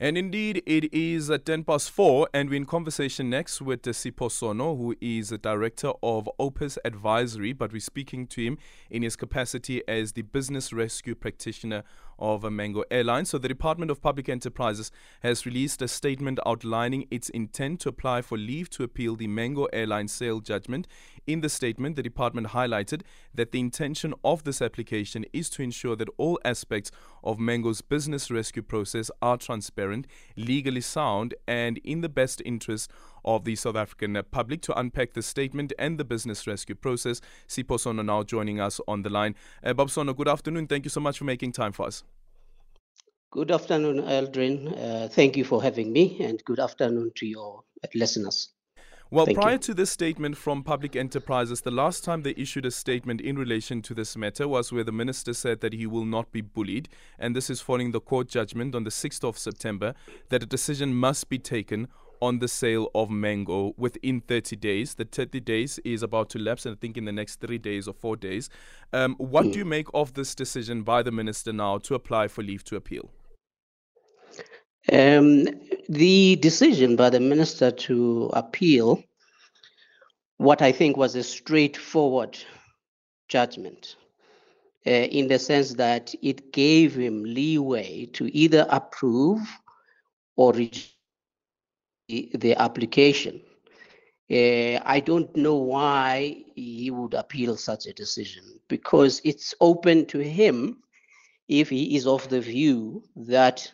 And indeed, it is at 10 past 4, and we're in conversation next with uh, Sipho Sono, who is the director of Opis Advisory, but we're speaking to him in his capacity as the business rescue practitioner of a Mango Airlines. So, the Department of Public Enterprises has released a statement outlining its intent to apply for leave to appeal the Mango Airlines sale judgment. In the statement, the department highlighted that the intention of this application is to ensure that all aspects of Mango's business rescue process are transparent, legally sound, and in the best interest of the South African public. To unpack the statement and the business rescue process, Sipho Sono now joining us on the line. Uh, Bob Sono, good afternoon. Thank you so much for making time for us. Good afternoon, Aldrin. Uh, thank you for having me, and good afternoon to your listeners. Well, Thank prior you. to this statement from Public Enterprises, the last time they issued a statement in relation to this matter was where the minister said that he will not be bullied. And this is following the court judgment on the 6th of September that a decision must be taken on the sale of mango within 30 days. The 30 days is about to lapse, and I think in the next three days or four days. Um, what mm. do you make of this decision by the minister now to apply for leave to appeal? Um, the decision by the minister to appeal what I think was a straightforward judgment uh, in the sense that it gave him leeway to either approve or reject the, application. Uh, I don't know why he would appeal such a decision because it's open to him if he is of the view that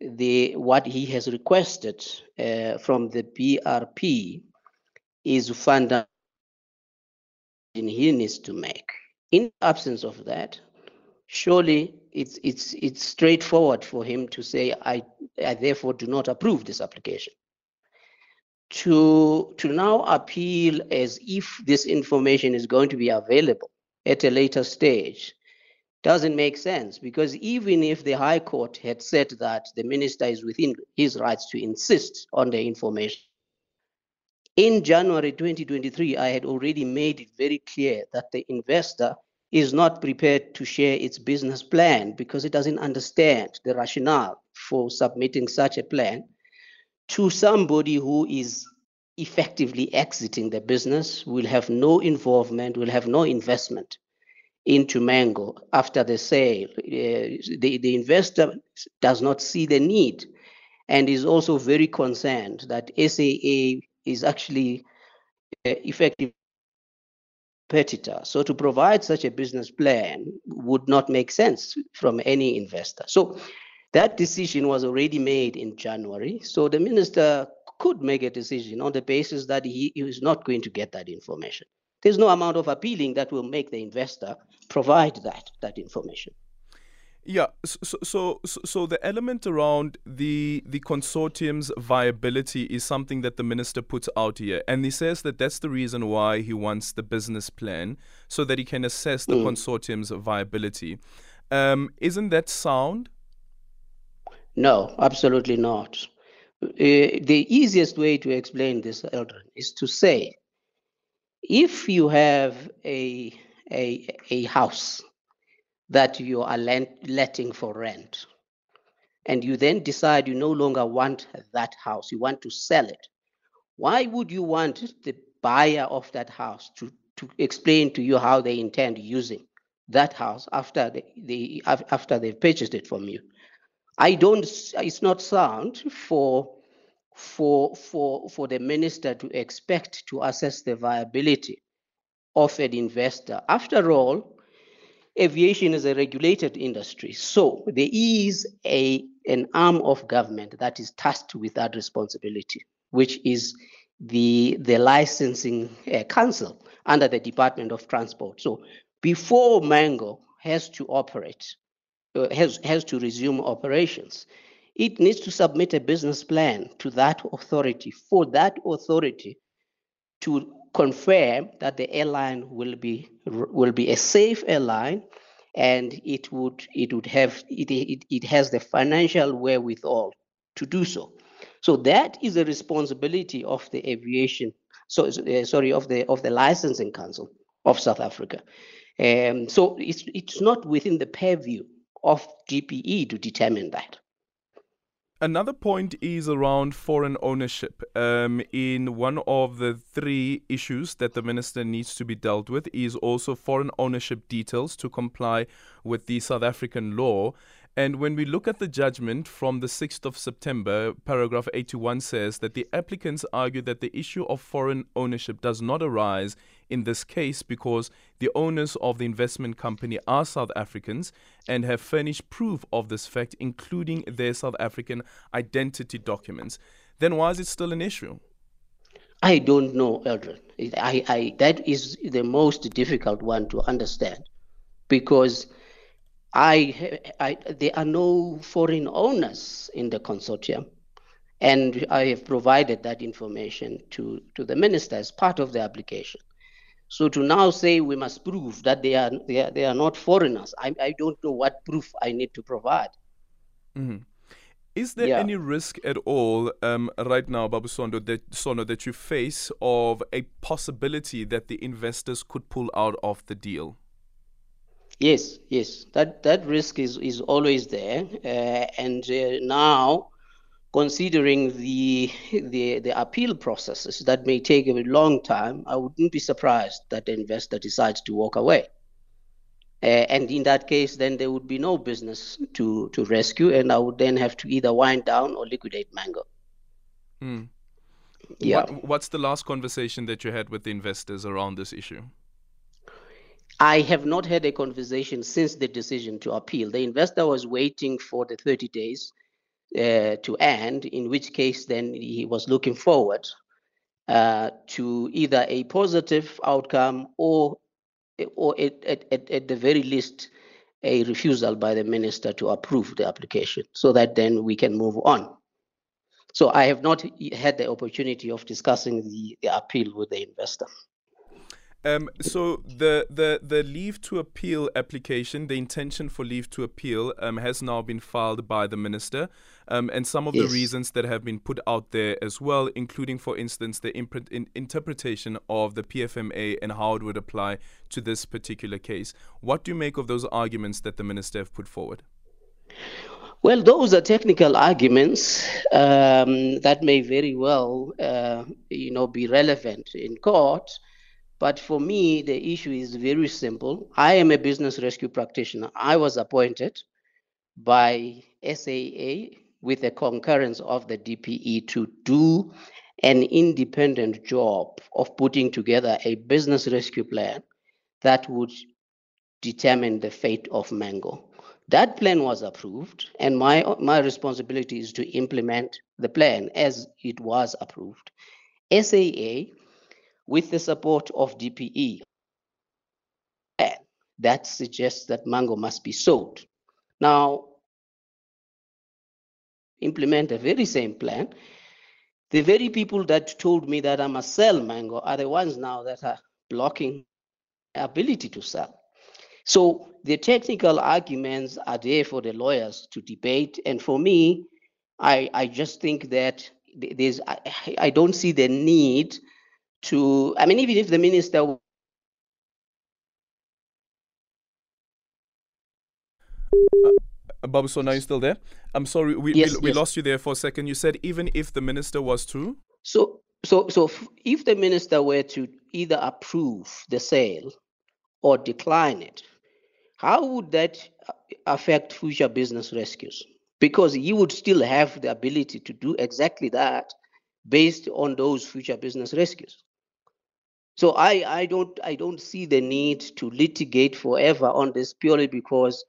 the what he has requested uh, from the BRP is fundamental he needs to make. In absence of that, surely it's it's it's straightforward for him to say, I, I therefore do not approve this application. To to now appeal as if this information is going to be available at a later stage. Doesn't make sense because even if the High Court had said that the minister is within his rights to insist on the information, in January 2023, I had already made it very clear that the investor is not prepared to share its business plan because it doesn't understand the rationale for submitting such a plan to somebody who is effectively exiting the business, will have no involvement, will have no investment into Mango after the sale. Uh, the, the investor does not see the need and is also very concerned that SAA is actually uh, effective competitor. So to provide such a business plan would not make sense from any investor. So that decision was already made in January. So the minister could make a decision on the basis that he, he is not going to get that information. There's no amount of appealing that will make the investor provide that, that information. Yeah, so, so so the element around the the consortium's viability is something that the minister puts out here, and he says that that's the reason why he wants the business plan so that he can assess the mm. consortium's viability. Um, isn't that sound? No, absolutely not. Uh, the easiest way to explain this, Eldrin, is to say if you have a, a, a house that you are letting for rent, and you then decide you no longer want that house, you want to sell it, why would you want the buyer of that house to, to explain to you how they intend using that house after they, they after they've purchased it from you? I don't. It's not sound for for, for, for the minister to expect to assess the viability of an investor. After all, aviation is a regulated industry. So there is a, an arm of government that is tasked with that responsibility, which is the, the licensing uh, council under the Department of Transport. So before Mango has to operate, has, has to resume operations, it needs to submit a business plan to that authority for that authority to confirm that the airline will be will be a safe airline and it would it would have it, it, it has the financial wherewithal to do so. So that is a responsibility of the aviation so uh, sorry of the of the licensing council of south africa. Um, so it's it's not within the purview of DPE to determine that Another point is around foreign ownership. Um, in one of the three issues that the minister needs to be dealt with is also foreign ownership details to comply with the South African law. And when we look at the judgment from the 6th of September, paragraph 81 says that the applicants argue that the issue of foreign ownership does not arise in this case because the owners of the investment company are South Africans and have furnished proof of this fact, including their South African identity documents. Then why is it still an issue? I don't know, Eldred. I, I, that is the most difficult one to understand because I, I, there are no foreign owners in the consortium. And I have provided that information to, to the minister as part of the application. So to now say we must prove that they are, they are, they are not foreigners, I, I don't know what proof I need to provide. Mm-hmm. Is there yeah. any risk at all um, right now, Babu Sondo, that, Sono, that you face of a possibility that the investors could pull out of the deal? Yes, yes, that that risk is is always there, uh, and uh, now considering the, the the appeal processes that may take a long time, I wouldn't be surprised that the investor decides to walk away. Uh, and in that case, then there would be no business to to rescue, and I would then have to either wind down or liquidate Mango. Hmm. Yeah. What, what's the last conversation that you had with the investors around this issue? I have not had a conversation since the decision to appeal. The investor was waiting for the 30 days uh, to end, in which case then he was looking forward uh, to either a positive outcome or, or at, at, at the very least, a refusal by the minister to approve the application so that then we can move on. So I have not had the opportunity of discussing the, the appeal with the investor. Um, so the, the the leave to appeal application, the intention for leave to appeal, um, has now been filed by the minister, um, and some of yes. the reasons that have been put out there as well, including, for instance, the imp- in interpretation of the PFMA and how it would apply to this particular case. What do you make of those arguments that the minister have put forward? Well, those are technical arguments um, that may very well, uh, you know, be relevant in court. But for me, the issue is very simple. I am a business rescue practitioner. I was appointed by SAA with the concurrence of the DPE to do an independent job of putting together a business rescue plan that would determine the fate of Mango. That plan was approved, and my, my responsibility is to implement the plan as it was approved. SAA with the support of DPE. That suggests that mango must be sold. Now, implement the very same plan. The very people that told me that I must sell mango are the ones now that are blocking ability to sell. So the technical arguments are there for the lawyers to debate. And for me, I, I just think that there's I, I don't see the need to, I mean, even if the minister Uh, Babu, so now you're still there? I'm sorry, we, yes, we, we yes. lost you there for a second. You said even if the minister was to? So, so, so if the minister were to either approve the sale or decline it, how would that uh, affect future business rescues? Because you would still have the ability to do exactly that based on those future business rescues. So I, I don't I don't see the need to litigate forever on this purely because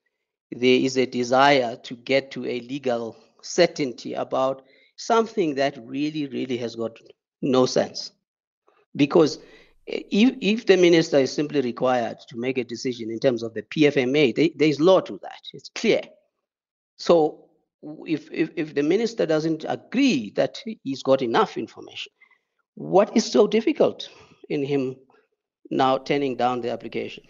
there is a desire to get to a legal certainty about something that really, really has got no sense. Because if, if the minister is simply required to make a decision in terms of the PFMA, they, there is law to that. It's clear. So if, if, if the minister doesn't agree that he's got enough information, what is so difficult? In him now turning down the application.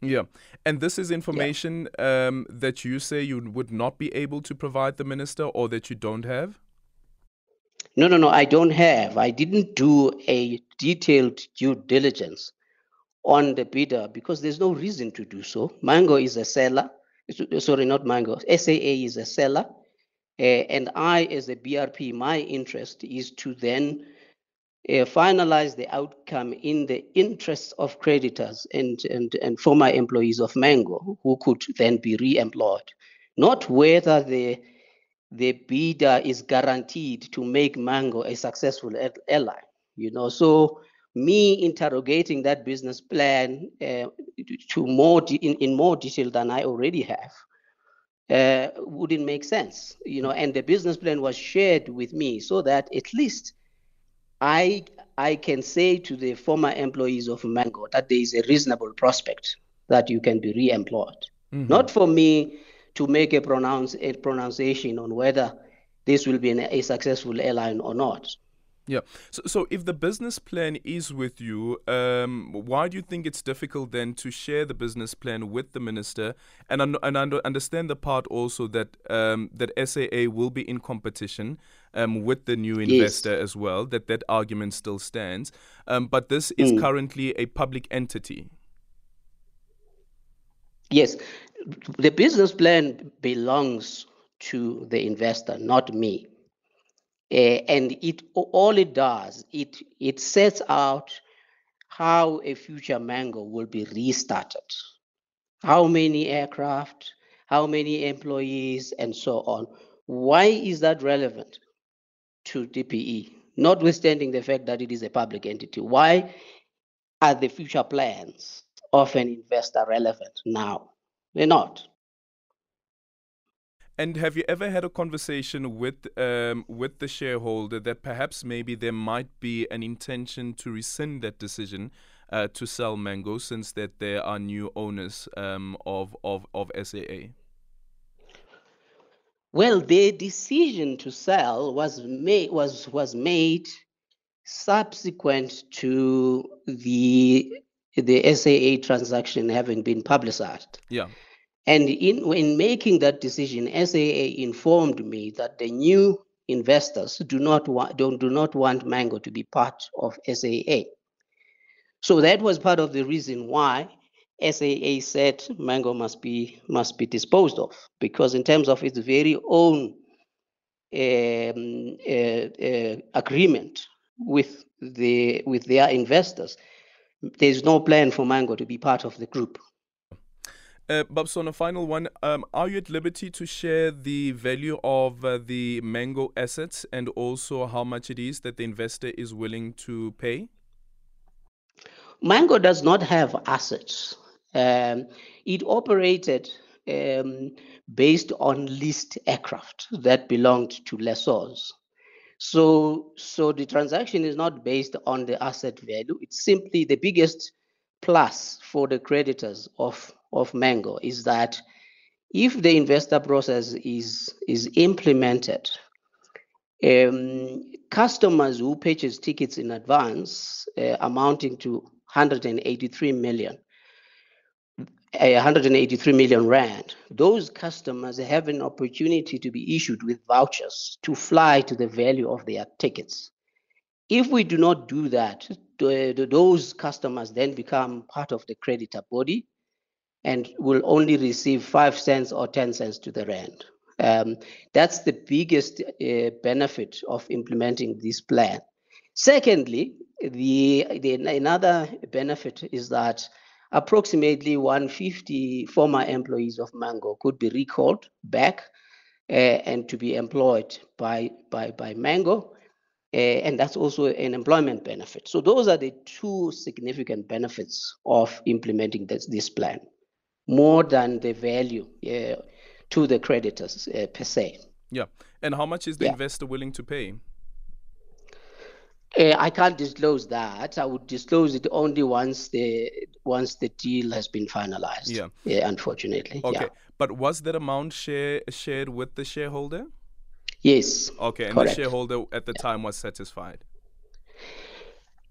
Yeah. And this is information yeah. um, that you say you would not be able to provide the minister or that you don't have? No, no, no, I don't have. I didn't do a detailed due diligence on the bidder because there's no reason to do so. Mango is a seller. Sorry, not Mango. SAA is a seller. Uh, and I, as a BRP, my interest is to then uh, finalize the outcome in the interests of creditors and, and, and former employees of Mango who could then be re-employed, not whether the, the bidder is guaranteed to make Mango a successful airline. You know, so me interrogating that business plan uh, to more in, in more detail than I already have uh, wouldn't make sense, you know. And the business plan was shared with me so that at least I I can say to the former employees of Mango that there is a reasonable prospect that you can be re-employed. Mm-hmm. Not for me to make a pronounce a pronunciation on whether this will be an, a successful airline or not. Yeah. So, so if the business plan is with you, um, why do you think it's difficult then to share the business plan with the minister? And and I understand the part also that um, that SAA will be in competition um, with the new investor yes. as well. That that argument still stands. Um, but this is mm. currently a public entity. Yes, the business plan belongs to the investor, not me. Uh, and it all it does it it sets out how a future mango will be restarted. How many aircraft how many employees and so on. Why is that relevant to dpe notwithstanding the fact that it is a public entity why are the future plans of an investor relevant now? They're not and have you ever had a conversation with um, with the shareholder that perhaps maybe there might be an intention to rescind that decision uh, to sell Mango since that there are new owners um, of, of of SAA? Well, the decision to sell was made was was made subsequent to the the SAA transaction having been publicized. Yeah. And in, in making that decision, SAA informed me that the new investors do not want don't do not want Mango to be part of SAA. So that was part of the reason why SAA said Mango must be must be disposed of because in terms of its very own um, uh, uh, agreement with the with their investors, there's no plan for Mango to be part of the group. Uh, Babs, on a final one, um, are you at liberty to share the value of uh, the Mango assets and also how much it is that the investor is willing to pay? Mango does not have assets. Um, it operated um, based on leased aircraft that belonged to lessors. So, so the transaction is not based on the asset value. It's simply the biggest plus for the creditors of of Mango is that if the investor process is is implemented, um, customers who purchase tickets in advance uh, amounting to 183 million, uh, 183 million rand, those customers have an opportunity to be issued with vouchers to fly to the value of their tickets. If we do not do that, those customers then become part of the creditor body and will only receive five cents or 10 cents to the rand. Um, that's the biggest uh, benefit of implementing this plan. Secondly, the, the another benefit is that approximately 150 former employees of Mango could be recalled back uh, and to be employed by by by Mango, uh, and that's also an employment benefit. So those are the two significant benefits of implementing this, this plan more than the value uh, to the creditors uh, per se. Yeah. And how much is the yeah. investor willing to pay? Uh, I can't disclose that. I would disclose it only once the once the deal has been finalized. Yeah. yeah unfortunately. Okay. Yeah. But was that amount share, shared with the shareholder? Yes. Okay. And correct. the shareholder at the time was satisfied.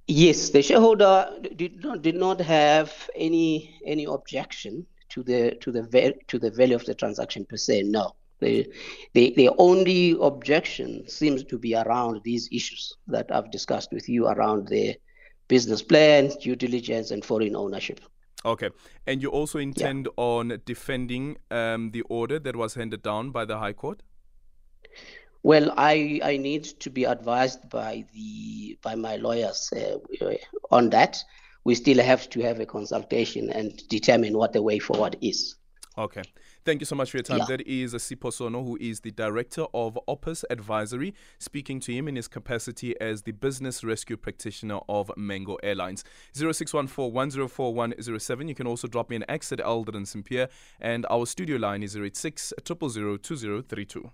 Yes, the shareholder did not did not have any any objection to the to the to the value of the transaction per se. No, the, the the only objection seems to be around these issues that I've discussed with you around the business plan, due diligence, and foreign ownership. Okay, and you also intend yeah. on defending um, the order that was handed down by the High Court. Well, I, I need to be advised by the by my lawyers uh, on that. We still have to have a consultation and determine what the way forward is. Okay. Thank you so much for your time. Yeah. That is Sipho Sono, who is the director of Opis Advisory, speaking to him in his capacity as the business rescue practitioner of Mango Airlines. 0614 104 107. You can also drop me an X at Aldrin Sampear, and our studio line is 086 000 2032.